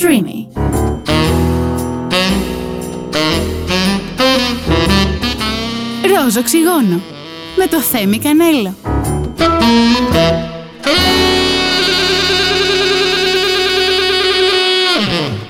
Streamy. Ροζ οξυγόνο με το Θέμη Κανέλο.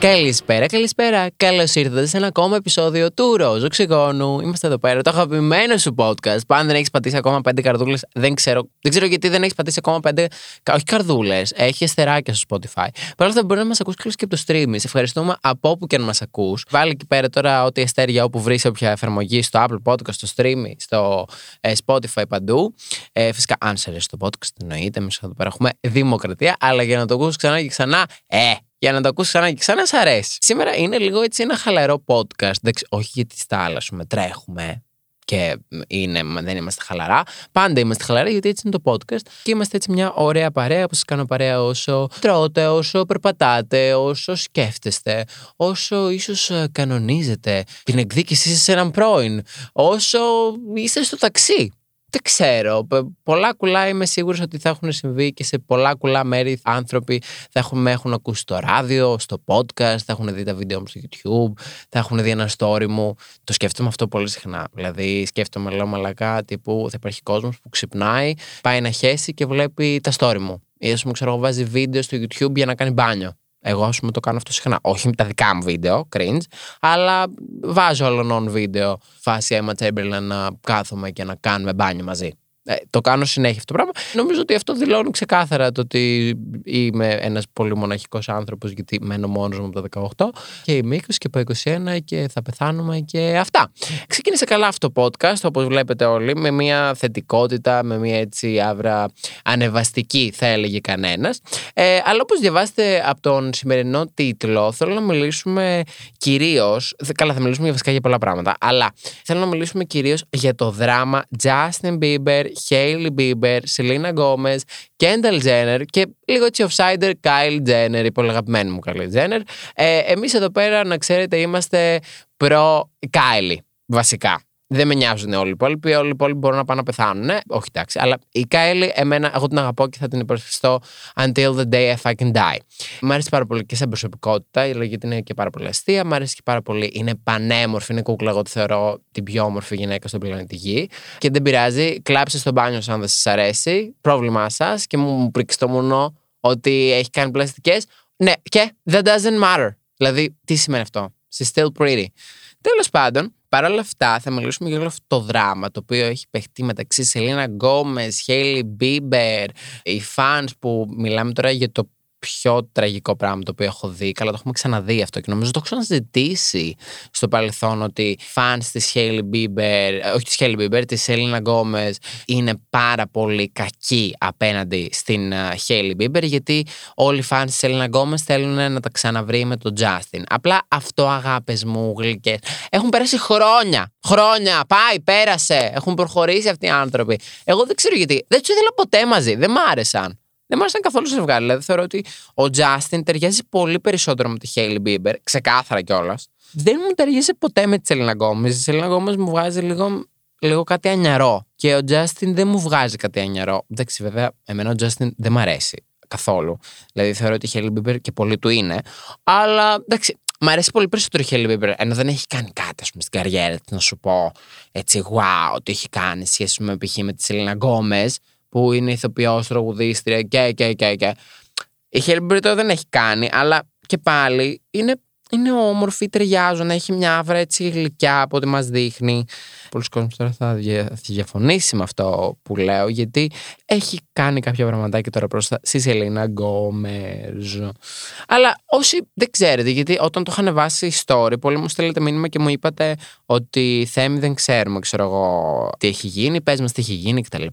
Καλησπέρα, καλησπέρα. Καλώς ήρθατε σε ένα ακόμα επεισόδιο του Ροζ Οξυγόνου. Είμαστε εδώ πέρα, το αγαπημένο σου podcast. Που αν δεν έχεις πατήσει ακόμα πέντε καρδούλες, δεν ξέρω, δεν ξέρω γιατί δεν έχεις πατήσει ακόμα πέντε. Όχι καρδούλες, έχει αστεράκια στο Spotify. Παρ' όλα αυτά μπορεί να μας ακούσει και από το stream. Σε ευχαριστούμε από όπου και αν μας ακούς. Βάλει εκεί πέρα τώρα ό,τι αστέρια όπου βρεις όποια εφαρμογή στο Apple Podcast, στο stream, στο ε, Spotify παντού. Ε, φυσικά, αν σε αρέσει το podcast, εννοείται. Εμείς εδώ πέρα έχουμε δημοκρατία. Αλλά για να το ακούσει ξανά και ξανά, ε, για να το ακούσεις ξανά και ξανά, σ' αρέσει. Σήμερα είναι λίγο έτσι ένα χαλαρό podcast. Δεν όχι γιατί στα άλλα σου τρέχουμε και είναι, δεν είμαστε χαλαρά. Πάντα είμαστε χαλαρά γιατί έτσι είναι το podcast και είμαστε έτσι μια ωραία παρέα που σας κάνω παρέα όσο τρώτε, όσο περπατάτε, όσο σκέφτεστε, όσο ίσως ε, κανονίζετε την εκδίκησή σας σε έναν πρώην, όσο είστε στο ταξί δεν ξέρω. Πολλά κουλά είμαι σίγουρος ότι θα έχουν συμβεί και σε πολλά κουλά μέρη άνθρωποι θα έχουν, έχουν ακούσει το ράδιο, στο podcast, θα έχουν δει τα βίντεο μου στο YouTube, θα έχουν δει ένα story μου. Το σκέφτομαι αυτό πολύ συχνά. Δηλαδή σκέφτομαι λέω μαλακά τύπου θα υπάρχει κόσμος που ξυπνάει, πάει να χέσει και βλέπει τα story μου. Ή ας πούμε ξέρω βάζει βίντεο στο YouTube για να κάνει μπάνιο. Εγώ, ας πούμε, το κάνω αυτό συχνά. Όχι με τα δικά μου βίντεο, cringe, αλλά βάζω όλων βίντεο φάση Emma Chamberlain να κάθομαι και να κάνουμε μπάνιο μαζί. Ε, το κάνω συνέχεια αυτό το πράγμα. Νομίζω ότι αυτό δηλώνει ξεκάθαρα το ότι είμαι ένας πολύ μοναχικός άνθρωπος, γιατί μένω μόνος μου από τα 18 και είμαι 20 και από 21 και θα πεθάνουμε και αυτά. Ξεκίνησε καλά αυτό το podcast, όπως βλέπετε όλοι, με μια θετικότητα, με μια έτσι άβρα ανεβαστική, θα έλεγε κανένας. Ε, αλλά όπως διαβάσετε από τον σημερινό τίτλο, θέλω να μιλήσουμε κυρίως. Καλά, θα μιλήσουμε για βασικά για πολλά πράγματα, αλλά θέλω να μιλήσουμε κυρίως για το δράμα Justin Bieber Hailey Bieber, Selena Gomez, Kendall Jenner και λίγο έτσι offsider Kyle Jenner, η πολύ αγαπημένη μου Kyle Jenner. Ε, εμείς εδώ πέρα, να ξέρετε, είμαστε προ Kylie, βασικά. Δεν με νοιάζουν όλοι οι υπόλοιποι. Όλοι οι υπόλοιποι μπορούν να πάνε να πεθάνουν. Όχι, εντάξει. Αλλά η Κάιλι, εμένα, εγώ την αγαπώ και θα την υπερασπιστώ until the day if I can die. Μ' αρέσει πάρα πολύ και σαν προσωπικότητα, γιατί είναι και πάρα πολύ αστεία. Μ' αρέσει και πάρα πολύ. Είναι πανέμορφη, είναι κούκλα. Εγώ τη θεωρώ την πιο όμορφη γυναίκα στον πλανήτη Γη. Και δεν πειράζει. Κλάψε στο μπάνιο αν δεν σας αρέσει. Πρόβλημά σας και μου, μου το μόνο ότι έχει κάνει πλαστικές. Ναι, και that doesn't matter. Δηλαδή, τι σημαίνει αυτό; She's still pretty. Τέλος πάντων, Παρ' όλα αυτά, θα μιλήσουμε για όλο αυτό το δράμα το οποίο έχει παιχτεί μεταξύ Σελίνα Γκόμεζ, Χέιλι Μπίμπερ, οι fans που μιλάμε τώρα για το πιο τραγικό πράγμα το οποίο έχω δει. Καλά, το έχουμε ξαναδεί αυτό και νομίζω το έχω ξαναζητήσει στο παρελθόν ότι fans της Hailey Bieber, όχι της Hailey Bieber, της Selena Gomez είναι πάρα πολύ κακοί απέναντι στην Hailey Bieber γιατί όλοι οι fans της Selena Gomez θέλουν να τα ξαναβρεί με τον Justin. Απλά αυτό αγάπες μου γλυκές. Έχουν περάσει χρόνια. Χρόνια. Πάει, πέρασε. Έχουν προχωρήσει αυτοί οι άνθρωποι. Εγώ δεν ξέρω γιατί. Δεν τους ήθελα ποτέ μαζί. Δεν μ' άρεσαν. Δεν μου άρεσαν καθόλου σε ζευγάρι. Δηλαδή θεωρώ ότι ο Τζάστιν ταιριάζει πολύ περισσότερο με τη Χέιλι Μπίμπερ, ξεκάθαρα κιόλας. Δεν μου ταιριάζει ποτέ με τη Σελίνα Γκόμεζ. Η Σελίνα Γκόμεζ μου βγάζει λίγο, λίγο κάτι ανιαρό. Και ο Τζάστιν δεν μου βγάζει κάτι ανιαρό. Εντάξει, βέβαια, εμένα ο Τζάστιν δεν μου αρέσει καθόλου. Δηλαδή θεωρώ ότι η Χέιλι Μπίμπερ και πολύ του είναι. Αλλά εντάξει, Μ' αρέσει πολύ περισσότερο η Χέιλι Μπίμπερ, ενώ δεν έχει κάνει κάτι ας πούμε, στην καριέρα της, να σου πω έτσι, wow, ότι έχει κάνει σχέση με π.χ. με τη Σελίνα Γκόμεζ που είναι ηθοποιός, τραγουδίστρια και, και, και, και. Η Χέλμπρι δεν έχει κάνει, αλλά και πάλι είναι, είναι όμορφη, ταιριάζουν, έχει μια αύρα έτσι γλυκιά από ό,τι μας δείχνει. Πολλοί κόσμοι τώρα θα, διαφωνήσει με αυτό που λέω, γιατί έχει κάνει κάποια πραγματάκια τώρα προς τα στη Σελίνα Γκόμεζ. Αλλά όσοι δεν ξέρετε, γιατί όταν το είχα ανεβάσει story, πολλοί μου στέλνετε μήνυμα και μου είπατε ότι Θέμη δεν ξέρουμε, ξέρω εγώ, τι έχει γίνει, πες μας τι έχει γίνει κτλ.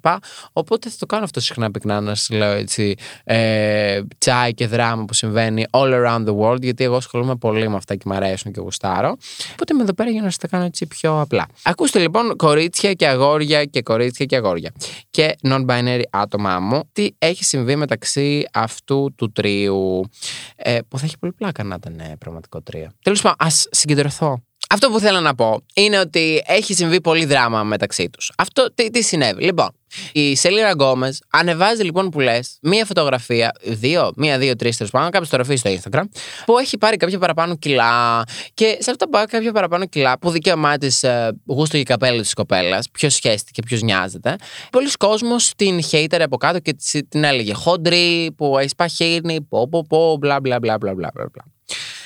Οπότε θα το κάνω αυτό συχνά πυκνά να σας λέω έτσι ε, τσάι και δράμα που συμβαίνει all around the world, γιατί εγώ ασχολούμαι πολύ με αυτά και μου αρέσουν και γουστάρω. Οπότε είμαι εδώ πέρα για να σας τα κάνω έτσι πιο απλά. Ακούστε λοιπόν κορίτσια και αγόρια και κορίτσια και αγόρια. Και non-binary άτομά μου, τι έχει συμβεί μεταξύ αυτού του τρίου; Ε, που θα έχει πολύ πλάκα να ήταν πραγματικό τρίο. Τέλος πάντων, ας συγκεντρωθώ. Αυτό που θέλω να πω είναι ότι έχει συμβεί πολύ δράμα μεταξύ τους. Αυτό τι, τι συνέβη. Λοιπόν, η Σελίνα Γκόμεζ ανεβάζει λοιπόν που λες μία φωτογραφία, δύο, μία, δύο, τρεις τέλος πάντων, κάποια φωτογραφίες στο Instagram, που έχει πάρει κάποια παραπάνω κιλά. Και σε αυτά που κάποια παραπάνω κιλά, που δικαίωμά της ε, γούστο και καπέλο της κοπέλας, ποιος σχέστηκε, ποιος νοιάζεται. Πολλοί κόσμοι την hater από κάτω και την έλεγε χόντρι, που έχει παχύνει, πω, πω, πω, μπλα, μπλα, μπλα, μπλα, μπλα.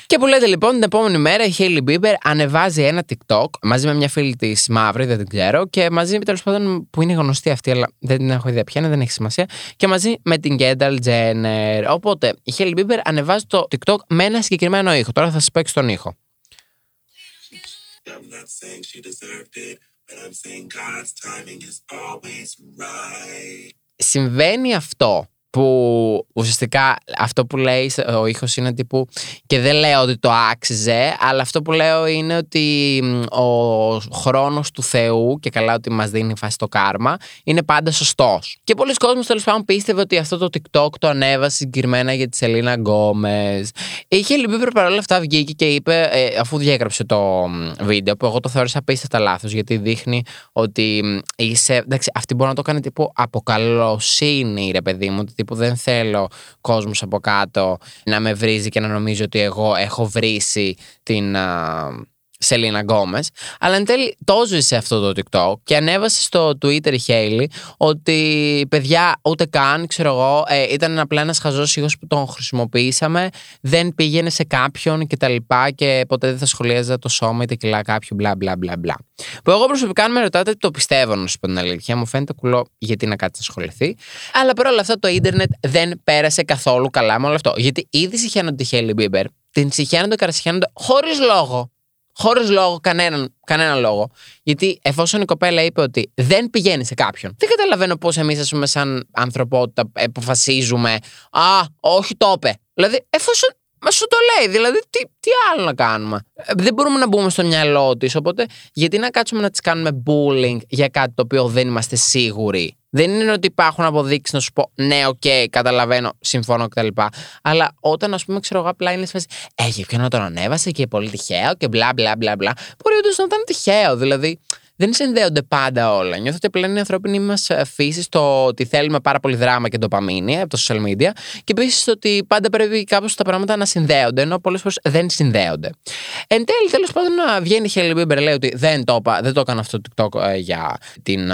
Και που λέτε λοιπόν την επόμενη μέρα η Hailey Bieber ανεβάζει ένα TikTok μαζί με μια φίλη της Μαύρη, δεν την ξέρω, και μαζί τέλος πάντων που είναι γνωστή αυτή, αλλά δεν την έχω ιδέα ποια είναι, δεν έχει σημασία, και μαζί με την Kendall Jenner. Οπότε η Hailey Bieber ανεβάζει το TikTok με ένα συγκεκριμένο ήχο. Τώρα θα σας παίξω τον ήχο. Συμβαίνει αυτό που ουσιαστικά αυτό που λέει ο ήχος είναι τύπου και δεν λέω ότι το άξιζε αλλά αυτό που λέω είναι ότι ο χρόνος του Θεού και καλά ότι μας δίνει φάση το κάρμα είναι πάντα σωστός. Και πολλοί κόσμοι τέλος πάντων πίστευε ότι αυτό το TikTok το ανέβασε συγκεκριμένα για τη Σελίνα Γκόμεζ. Η Χέιλι Μπίμπερ παρόλα αυτά βγήκε και είπε ε, αφού διέγραψε το βίντεο που εγώ το θεώρησα απίστευτα λάθος γιατί δείχνει ότι είσαι εντάξει αυτή μπορεί να το κάνει τύπου από καλοσύνη ρε παιδί μου που δεν θέλω κόσμος από κάτω να με βρίζει και να νομίζει ότι εγώ έχω βρίσει την Σελίνα Γκόμεζ. Αλλά εν τέλει το ζήσε αυτό το TikTok και ανέβασε στο Twitter η Χέιλι ότι παιδιά ούτε καν, ξέρω εγώ, ε, ήταν απλά ένας χαζός ήχος που τον χρησιμοποιήσαμε, δεν πήγαινε σε κάποιον και τα λοιπά και ποτέ δεν θα σχολίαζα το σώμα ή τα κιλά κάποιου μπλα μπλα μπλα μπλα. Που εγώ προσωπικά, αν με ρωτάτε, το πιστεύω να σου πω την αλήθεια. Μου φαίνεται κουλό γιατί να κάτσει να ασχοληθεί. Αλλά παρόλα αυτά το ίντερνετ δεν πέρασε καθόλου καλά με όλο αυτό. Γιατί ήδη συχαίνονται τη Χέλι Μπίμπερ, την σιχαίνονται και καρασιχαίνονται χωρίς λόγο. Χωρίς λόγο, κανέναν, κανένα λόγο. Γιατί εφόσον η κοπέλα είπε ότι δεν πηγαίνει σε κάποιον, δεν καταλαβαίνω πώς εμείς, ας πούμε, σαν ανθρωπότητα, αποφασίζουμε. Α, όχι το είπε. Δηλαδή, εφόσον Μα σου το λέει, δηλαδή τι, τι άλλο να κάνουμε; Ε, δεν μπορούμε να μπούμε στο μυαλό της, οπότε γιατί να κάτσουμε να της κάνουμε bullying για κάτι το οποίο δεν είμαστε σίγουροι; Δεν είναι ότι υπάρχουν αποδείξεις να σου πω ναι, OK, okay, καταλαβαίνω, συμφωνώ κτλ. Αλλά όταν ας πούμε, ξέρω εγώ, απλά είναι σφαίρε. Έχει ποιον να τον ανέβασε και πολύ τυχαίο και μπλα μπλα μπλα μπλα. Μπορεί όντως να ήταν τυχαίο. Δηλαδή, δεν συνδέονται πάντα όλα. Νιώθω ότι πλέον είναι η ανθρώπινη μας ε, φύση το ότι θέλουμε πάρα πολύ δράμα και ντοπαμίνη από τα social media και επίσης ότι πάντα πρέπει κάπως τα πράγματα να συνδέονται, ενώ πολλές φορές δεν συνδέονται. Εν τέλει, τέλος πάντων, βγαίνει η Χέιλι Μπίμπερ, λέει ότι δεν το, δεν το έκανα αυτό το TikTok ε, για την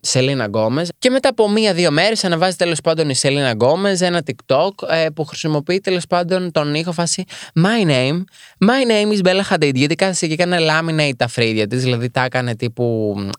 Σελίνα Γκόμεζ. Και μετά από μία-δύο μέρες ανεβάζει τέλος πάντων η Σελίνα Γκόμεζ ένα TikTok ε, που χρησιμοποιεί τέλος πάντων τον ήχο φάση My name, my name is Bella Hadid. Γιατί κάθεσε και έκανε laminate τα φρύδια της, δηλαδή τα έκανε τύπου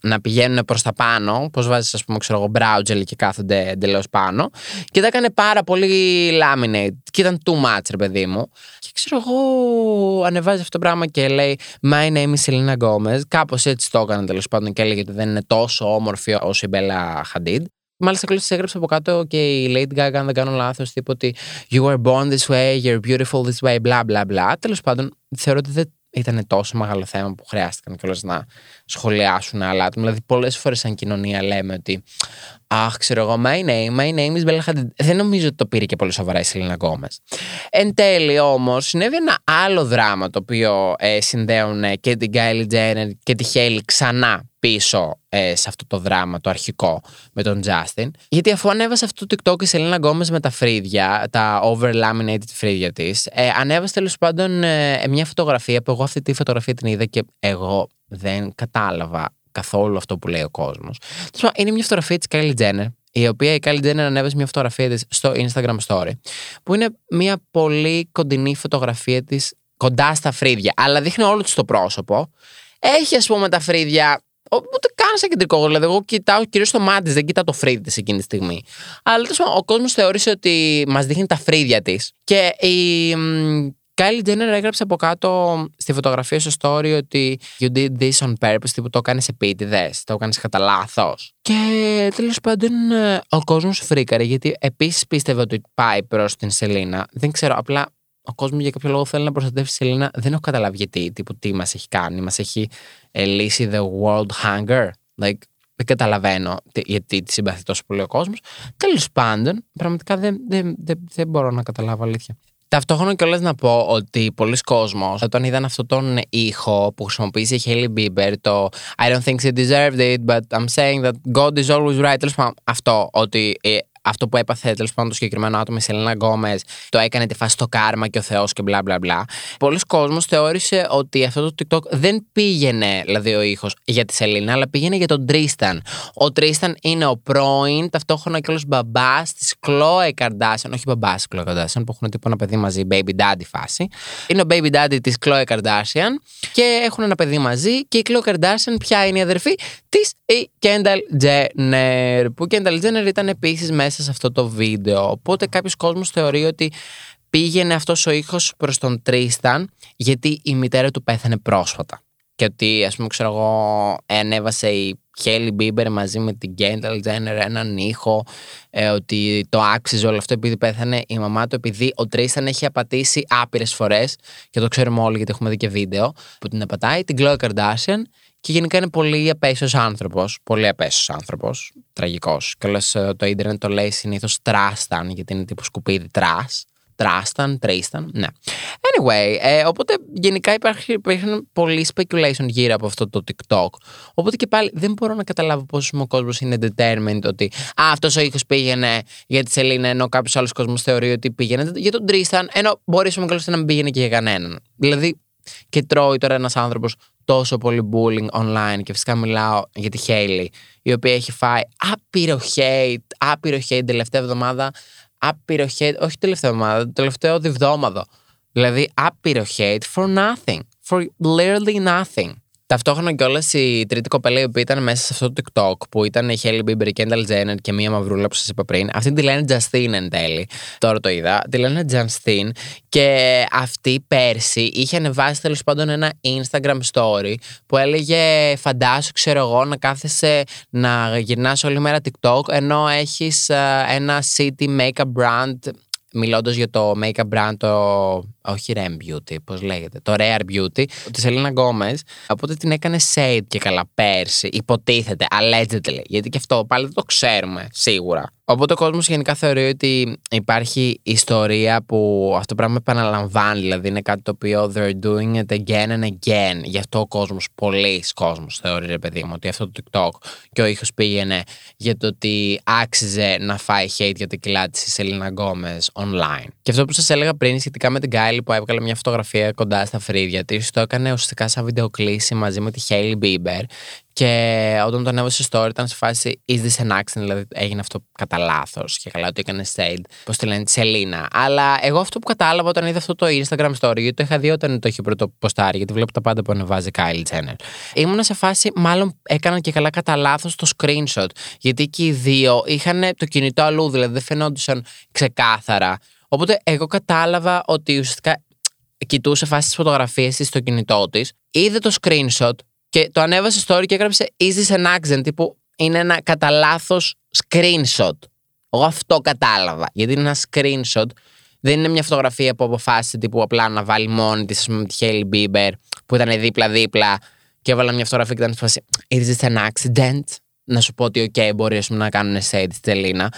να πηγαίνουν προς τα πάνω. Πώς βάζεις, ας πούμε, ξέρω εγώ, μπράουτζελ και κάθονται εντελώς πάνω. Και τα έκανε πάρα πολύ laminate. Και ήταν too much, ρε παιδί μου. Και ξέρω εγώ, ανεβάζει αυτό το πράγμα και λέει My name is Selena Gomez. Κάπως έτσι το έκανε τέλος πάντων και έλεγε ότι δεν είναι τόσο όμορφη όσο η Μπέλα Χαντίντ. Μάλιστα, κλείσει έγραψε από κάτω και η Lady Gaga, αν δεν κάνω λάθος, τύπο ότι You were born this way, you're beautiful this way, bla bla bla. Τέλος πάντων, θεωρώ ότι δεν ήταν τόσο μεγάλο θέμα που χρειάστηκαν κιόλας να σχολιάσουν άλλα άτομα. Δηλαδή, πολλές φορές σαν κοινωνία λέμε ότι Αχ, ξέρω εγώ, my name, my name is Bella Hadid. Δεν νομίζω ότι το πήρε και πολύ σοβαρά η Σελίνα Γκόμεζ. Εν τέλει, όμως, συνέβη ένα άλλο δράμα το οποίο ε, συνδέουν και την Kylie Jenner και τη Χέιλι ξανά πίσω ε, σε αυτό το δράμα το αρχικό με τον Justin. Γιατί αφού ανέβασε αυτό το TikTok η Σελίνα Γκόμες με τα φρύδια, τα over laminated φρύδια της, ε, ανέβασε τέλος πάντων ε, μια φωτογραφία που εγώ αυτή τη φωτογραφία την είδα και εγώ δεν κατάλαβα καθόλου αυτό που λέει ο κόσμος. Είναι μια φωτογραφία της Kylie Jenner, η οποία η Kylie Jenner ανέβασε μια φωτογραφία της στο Instagram Story, που είναι μια πολύ κοντινή φωτογραφία της κοντά στα φρύδια, αλλά δείχνει όλο της το πρόσωπο. Έχει, ας πούμε, τα φρύδια ούτε καν σε κεντρικό. Δηλαδή, εγώ κοιτάω κυρίως το μάτι δεν κοιτάω το φρύδι της εκείνη τη στιγμή. Αλλά ο κόσμος θεώρησε ότι μας δείχνει τα φρύδια της. Και η Κάιλι Τζένερ έγραψε από κάτω στη φωτογραφία στο story ότι you did this on purpose, που το έκανες επίτηδε, το έκανες κατά λάθος. Και τέλος πάντων ε, ο κόσμος φρίκαρε γιατί επίσης πίστευε ότι πάει προς την Σελίνα. Δεν ξέρω, απλά ο κόσμος για κάποιο λόγο θέλει να προστατεύσει τη Σελίνα. Δεν έχω καταλάβει γιατί, τύπου τι μας έχει κάνει. Μας έχει ε, λύσει the world hunger. Like, δεν καταλαβαίνω γιατί τη συμπαθεί τόσο πολύ ο κόσμος. Τέλος πάντων, πραγματικά δεν, δεν, δεν, δεν μπορώ να καταλάβω αλήθεια. Ταυτόχρονα κιόλας να πω ότι πολλοί κόσμος όταν είδαν αυτόν τον ήχο που χρησιμοποίησε η Hailey Bieber, το I don't think she deserved it, but I'm saying that God is always right. Τέλος πάντων, αυτό ότι ε, αυτό που έπαθε τέλος πάντων το συγκεκριμένο άτομο, η Σελίνα Γκόμες, το έκανε τη φάση στο κάρμα και ο Θεός και μπλα μπλα μπλα. Πολλοί κόσμοι θεώρησε ότι αυτό το TikTok δεν πήγαινε, δηλαδή ο ήχος, για τη Σελίνα, αλλά πήγαινε για τον Τρίσταν. Ο Τρίσταν είναι ο πρώην, ταυτόχρονα κιόλας μπαμπάς της Chloe Kardashian. Όχι μπαμπάς της Chloe Kardashian, που έχουν τύπο ένα παιδί μαζί, baby daddy φάση. Είναι ο baby daddy της Chloe Kardashian και έχουν ένα παιδί μαζί. Και η Chloe Kardashian, ποια είναι η αδερφή της, η Kendall Jenner. Που η Kendall Jenner ήταν επίσης μέσα σε αυτό το βίντεο. Οπότε κάποιος κόσμος θεωρεί ότι πήγαινε αυτός ο ήχος προς τον Τρίσταν γιατί η μητέρα του πέθανε πρόσφατα. Και ότι, ας πούμε, ξέρω εγώ, ανέβασε η Χέλι Μπίμπερ μαζί με την Γκένταλ Τζένερ έναν ήχο, ε, ότι το άξιζε όλο αυτό επειδή πέθανε η μαμά του, επειδή ο Τρίσταν έχει απατήσει άπειρες φορές. Και το ξέρουμε όλοι γιατί έχουμε δει και βίντεο που την απατάει, την Chloe Kardashian και γενικά είναι πολύ απαίσιος άνθρωπος. Πολύ απαίσιος άνθρωπος. Τραγικός. Και όλο ε, το ίντερνετ το λέει συνήθως Trashtan, γιατί είναι τύπου σκουπίδι trash. Trashtan, Τρίσταν. Ναι. Anyway, ε, οπότε γενικά υπάρχει, υπάρχουν πολλοί speculation γύρω από αυτό το TikTok. Οπότε και πάλι δεν μπορώ να καταλάβω πόσο ο κόσμος είναι determined ότι Α, αυτός ο ήχος πήγαινε για τη Σελίνα, ενώ κάποιος άλλος κόσμος θεωρεί ότι πήγαινε για τον Τρίσταν, ενώ μπορεί ο να μην πήγαινε και για κανέναν. Δηλαδή, και τρώει τώρα ένας άνθρωπος τόσο πολύ bullying online και φυσικά μιλάω για τη Χέιλι η οποία έχει φάει άπειρο hate, άπειρο hate την τελευταία εβδομάδα, άπειρο hate, όχι τελευταία εβδομάδα, το τελευταίο διβδόμαδο. Δηλαδή άπειρο hate for nothing, for literally nothing. Ταυτόχρονα κιόλας η τρίτη κοπέλα που ήταν μέσα σε αυτό το TikTok που ήταν η Χέλι Μπίμπερ, η Κένταλ Τζένερ και μία μαυρούλα που σας είπα πριν. Αυτή τη λένε Justin εν τέλει. Τώρα το είδα. Τη λένε Justin και αυτή πέρσι είχε ανεβάσει τέλος πάντων ένα Instagram story που έλεγε Φαντάσου, ξέρω εγώ, να κάθεσαι να γυρνάς όλη μέρα TikTok ενώ έχεις ε, ένα shitty makeup brand μιλώντας για το make-up brand, το. Όχι r.e.m. beauty, πώς λέγεται. Το Rare Beauty, τη Σελίνα Γκόμεζ. Οπότε την έκανε shade και καλά πέρσι. Υποτίθεται, allegedly. Γιατί και αυτό πάλι δεν το ξέρουμε σίγουρα. Οπότε ο κόσμος γενικά θεωρεί ότι υπάρχει ιστορία που αυτό το πράγμα επαναλαμβάνει. Δηλαδή είναι κάτι το οποίο they're doing it again and again. Γι' αυτό ο κόσμος, πολλοί κόσμος θεωρεί, ρε παιδί μου, ότι αυτό το TikTok και ο ήχος πήγαινε για το ότι άξιζε να φάει hate για την κιλά της Σελίνα Γκόμεζ online. Και αυτό που σας έλεγα πριν σχετικά με την Κάιλι που έβγαλε μια φωτογραφία κοντά στα φρύδια της, το έκανε ουσιαστικά σαν βιντεοκλήση μαζί με τη Hailey Bieber και όταν το ανέβασε στο story ήταν σε φάση Is this an accident? Δηλαδή έγινε αυτό κατά λάθος. Και καλά ότι έκανε shade. Πώς τη λένε, τη Σελίνα. Αλλά εγώ αυτό που κατάλαβα όταν είδα αυτό το Instagram story, γιατί το είχα δει όταν το είχε πρώτο ποστάρει, γιατί βλέπω τα πάντα που ανεβάζει Kylie Jenner. Ήμουν σε φάση, μάλλον έκαναν και καλά κατά λάθος το screenshot. Γιατί και οι δύο είχαν το κινητό αλλού, δηλαδή δεν φαινόντουσαν ξεκάθαρα. Οπότε εγώ κατάλαβα ότι ουσιαστικά κοιτούσε φάση τι φωτογραφίε της στο κινητό της, είδε το screenshot και το ανέβασε story και έγραψε Is this an accent? Τύπου είναι ένα κατά λάθος screenshot. Εγώ αυτό κατάλαβα. Γιατί είναι ένα screenshot. Δεν είναι μια φωτογραφία που αποφάσισε τύπου απλά να βάλει μόνη της, με τη Hailey Bieber που ήταν δίπλα-δίπλα και έβαλα μια φωτογραφία και ήταν φάση Is this an accident? Να σου πω ότι, OK, μπορεί να κάνουν shade τη Σελίνα.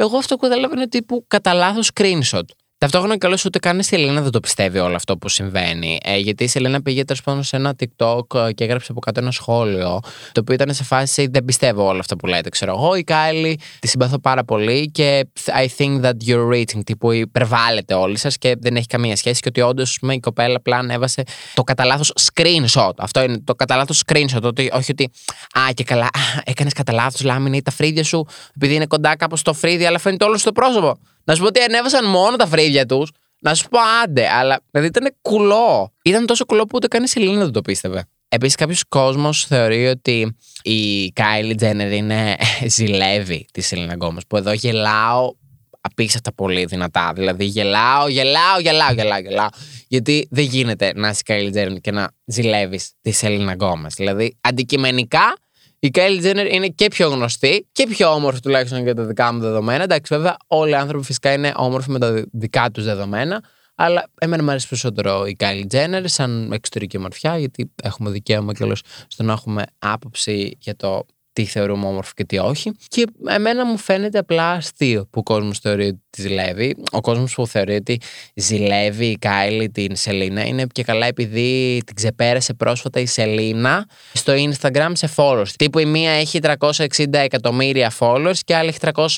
Εγώ αυτό που κατάλαβα είναι τύπου κατά λάθος screenshot. Ταυτόχρονα κιόλας ούτε καν η Σελίνα δεν το πιστεύει όλο αυτό που συμβαίνει. Ε, γιατί η Σελίνα πήγε τέλος πάντων σε ένα TikTok ε, και έγραψε από κάτω ένα σχόλιο, το οποίο ήταν σε φάση Δεν πιστεύω όλα αυτά που λέτε. Ξέρω εγώ, η Κάιλι τη συμπαθώ πάρα πολύ και I think that you're reaching. Τύπου υπερβάλλετε όλοι σας και δεν έχει καμία σχέση. Και ότι όντως η κοπέλα απλά ανέβασε το κατά λάθος screenshot. Αυτό είναι το κατά λάθος screenshot. Ότι, όχι ότι Α, και καλά, έκανες κατά λάθος laminate τα φρύδια σου, επειδή είναι κοντά κάπως στο φρύδι, αλλά φαίνεται όλο στο πρόσωπο. Να σου πω ότι ανέβασαν μόνο τα φρύδια τους. Να σου πω άντε, αλλά δηλαδή ήταν κουλό. Ήταν τόσο κουλό που ούτε καν η Σελίνα δεν το πίστευε. Επίσης, κάποιος κόσμος θεωρεί ότι η Κάιλι Τζένερ είναι ζηλεύει τη Σελίνα Γκόμεζ. Που εδώ γελάω απίστευτα πολύ δυνατά. Δηλαδή γελάω, γελάω, γελάω, γελάω, γελάω. Γιατί δεν γίνεται να είσαι Κάιλι Τζένερ και να ζηλεύεις τη Σελίνα Γκόμεζ. Δηλαδή αντικειμενικά η Kylie Jenner είναι και πιο γνωστή και πιο όμορφη τουλάχιστον για τα δικά μου δεδομένα. Εντάξει, βέβαια, όλοι οι άνθρωποι φυσικά είναι όμορφοι με τα δικά τους δεδομένα. Αλλά εμένα μου αρέσει περισσότερο η Kylie Jenner σαν εξωτερική ομορφιά, γιατί έχουμε δικαίωμα κιόλας στο να έχουμε άποψη για το τι τι θεωρούμε όμορφο και τι όχι. Και εμένα μου φαίνεται απλά αστείο που ο κόσμος θεωρεί ότι τη ζηλεύει. Ο κόσμος που θεωρεί ότι ζηλεύει η Κάιλι την Σελίνα είναι και καλά επειδή την ξεπέρασε πρόσφατα η Σελίνα στο Instagram σε followers. Τύπου η μία έχει 360 εκατομμύρια followers και άλλη έχει 361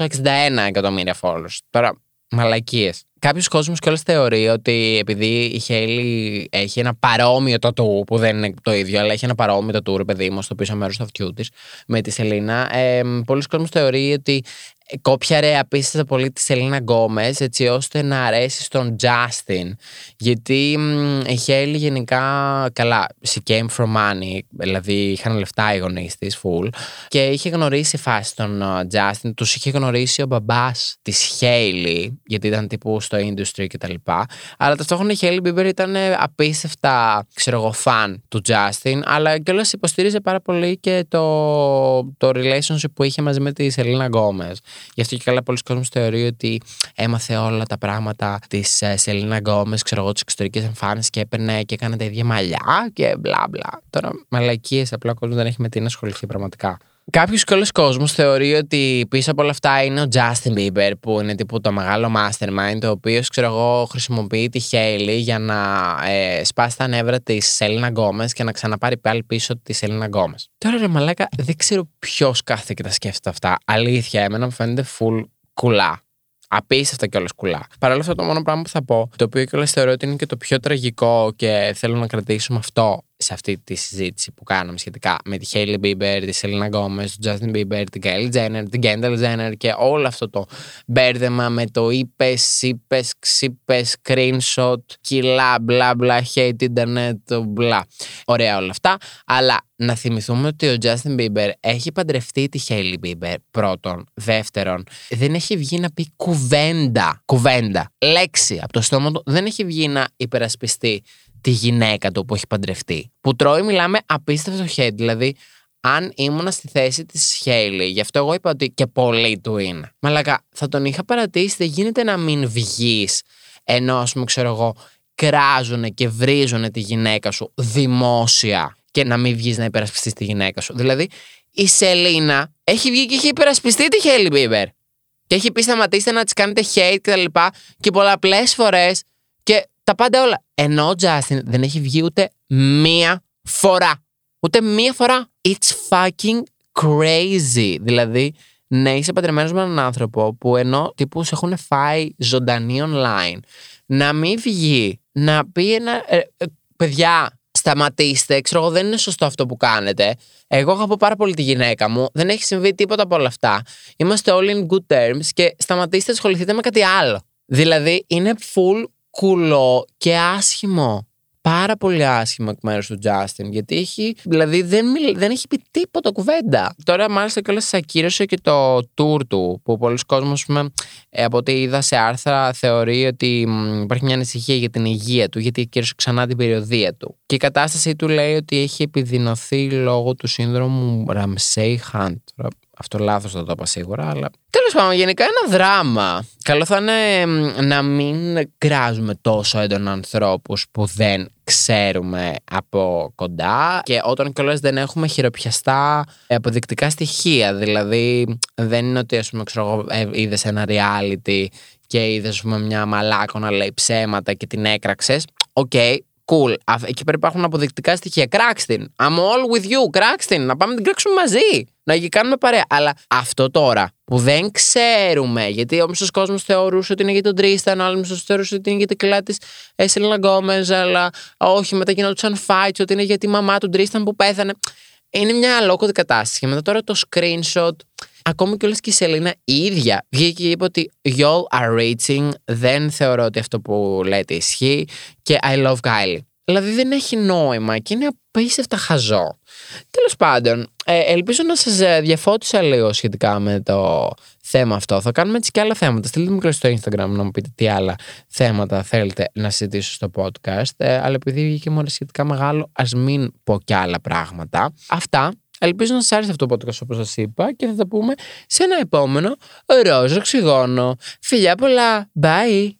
εκατομμύρια followers. Τώρα, μαλακίες. Κάποιος κόσμος κιόλας θεωρεί ότι επειδή η Χέιλι έχει ένα παρόμοιο τατού, που δεν είναι το ίδιο, αλλά έχει ένα παρόμοιο τατού, ρε παιδί μου, στο πίσω μέρος του αυτιού της, με τη Σελίνα. Ε, Πολλοί κόσμοι θεωρεί ότι κόπιαρε απίστευτα πολύ τη Σελίνα Γκόμες έτσι ώστε να αρέσει στον Justin. Γιατί η Χέιλι γενικά και καλά, she came from money, δηλαδή είχαν λεφτά οι γονείς της, full, και είχε γνωρίσει φάση τον Justin, τους είχε γνωρίσει ο μπαμπάς της Χέιλι, γιατί ήταν τύπου στο industry κτλ. Αλλά ταυτόχρονα η Χέιλι Μπίμπερ ήταν απίστευτα, ξέρω εγώ, φαν του Justin, αλλά κιόλας υποστήριζε πάρα πολύ και το, το relationship που είχε μαζί με τη Σελίνα Γκόμες. Γι' αυτό και καλά πολλοί κόσμοι θεωρεί ότι έμαθε όλα τα πράγματα της ε, Σελίνα Γκόμες, ξέρω εγώ, τις εξωτερικές εμφάνισεις και έπαιρνε και έκανε τα ίδια μαλλιά και μπλα μπλα. Τώρα μαλακίες, απλά ο κόσμος δεν έχει με τι να ασχοληθεί πραγματικά. Κάποιος κιόλα κόσμος θεωρεί ότι πίσω από όλα αυτά είναι ο Justin Bieber, που είναι τύπου το μεγάλο mastermind, ο οποίο ξέρω εγώ χρησιμοποιεί τη Hailey για να ε, σπάσει τα νεύρα της Σελίνα Γκόμε και να ξαναπάρει πάλι πίσω τη Σελίνα Γκόμε. Τώρα ρε μαλάκα, δεν ξέρω ποιος κάθεται και τα σκέφτεται αυτά. Αλήθεια, εμένα μου φαίνεται full κουλά. Απίστευτα κιόλας κουλά. Παρ' όλα αυτά, το μόνο πράγμα που θα πω, το οποίο κιόλας θεωρώ ότι είναι και το πιο τραγικό και θέλω να κρατήσουμε αυτό σε αυτή τη συζήτηση που κάναμε σχετικά με τη Hailey Bieber, τη Selena Gomez, τον Justin Bieber, την Kylie Jenner, την Kendall Jenner και όλο αυτό το μπέρδεμα με το είπες, είπες, ξύπες, screenshot, κιλά, μπλα μπλα, hate internet, μπλα. Ωραία όλα αυτά. Αλλά να θυμηθούμε ότι ο Justin Bieber έχει παντρευτεί τη Hailey Bieber πρώτον. Δεύτερον, δεν έχει βγει να πει κουβέντα. Κουβέντα. Λέξη από το στόμα του. Δεν έχει βγει να υπερασπιστεί τη γυναίκα του που έχει παντρευτεί. Που τρώει, μιλάμε απίστευτο hate. Δηλαδή, αν ήμουν στη θέση της Χέιλι, γι' αυτό εγώ είπα ότι και πολύ του είναι. Μαλάκα, θα τον είχα παρατήσει, δεν γίνεται να μην βγεις ενώ, ας πούμε, ξέρω εγώ, κράζουν και βρίζουν τη γυναίκα σου δημόσια και να μην βγεις να υπερασπιστείς τη γυναίκα σου. Δηλαδή, η Σελίνα έχει βγει και έχει υπερασπιστεί τη Χέιλι Μπίμπερ. Και έχει πει σταματήστε να της κάνετε hate κτλ. Και, και πολλαπλές φορές και τα πάντα όλα. Ενώ ο Justin δεν έχει βγει ούτε μία φορά. Ούτε μία φορά. It's fucking crazy. Δηλαδή, ναι, είσαι παντρεμένος με έναν άνθρωπο που ενώ τύπους σε έχουν φάει ζωντανή online, να μην βγει, να πει ένα. Ε, ε, παιδιά, σταματήστε. Ξέρω εγώ, δεν είναι σωστό αυτό που κάνετε. Εγώ αγαπώ πάρα πολύ τη γυναίκα μου. Δεν έχει συμβεί τίποτα από όλα αυτά. Είμαστε όλοι in good terms και σταματήστε, ασχοληθείτε με κάτι άλλο. Δηλαδή, είναι full κουλό και άσχημο. Πάρα πολύ άσχημο εκ μέρους του Justin, γιατί έχει, δηλαδή δεν, δεν έχει πει τίποτα κουβέντα. Τώρα, μάλιστα, κιόλας ακύρωσε και το tour του, που πολλοί κόσμοι, ε, από ό,τι είδα σε άρθρα, θεωρεί ότι υπάρχει μια ανησυχία για την υγεία του, γιατί ακύρωσε ξανά την περιοδία του. Και η κατάστασή του λέει ότι έχει επιδεινωθεί λόγω του σύνδρομου Ramsey Hunt. Αυτό λάθος θα το είπα σίγουρα, αλλά. Τέλος πάντων, γενικά ένα δράμα. Καλό θα είναι να μην κράζουμε τόσο έντονα ανθρώπους που δεν ξέρουμε από κοντά και όταν κιόλας δεν έχουμε χειροπιαστά αποδεικτικά στοιχεία. Δηλαδή, δεν είναι ότι, ας πούμε, ξέρω ε, είδες ένα reality και είδες μια μαλάκω να λέει ψέματα και την έκραξες. Οκ, okay, Cool. Εκεί πέρα υπάρχουν αποδεικτικά στοιχεία. Κράξτε την. I'm all with you. Κράξτε την. Να πάμε να την κράξουμε μαζί. Να κάνουμε παρέα. Αλλά αυτό τώρα που δεν ξέρουμε, γιατί ο μισός κόσμος θεωρούσε ότι είναι για τον Τρίσταν, ο άλλος μισός θεωρούσε ότι είναι για την κλά της ε, Σελίνα Γκόμε, αλλά όχι, μετά γινόντουσαν fights, ότι είναι για τη μαμά του Τρίσταν που πέθανε. Είναι μια αλόκοτη κατάσταση. Και μετά τώρα το screenshot Ακόμη και όλες και η Σελίνα η ίδια βγήκε και είπε ότι y'all are reaching, δεν θεωρώ ότι αυτό που λέτε ισχύει και I love Kylie. Δηλαδή δεν έχει νόημα και είναι απίστευτα χαζό. Τέλος πάντων, ε, ελπίζω να σας ε, διαφώτισα λίγο σχετικά με το θέμα αυτό. Θα κάνουμε έτσι και άλλα θέματα. Στείλτε μου και στο Instagram να μου πείτε τι άλλα θέματα θέλετε να συζητήσω στο podcast. Ε, αλλά επειδή βγήκε μόνο σχετικά μεγάλο, ας μην πω και άλλα πράγματα. Αυτά. Ελπίζω να σας άρεσε αυτό το podcast όπως σας είπα και θα τα πούμε σε ένα επόμενο ροζ οξυγόνο. Φιλιά πολλά. Bye.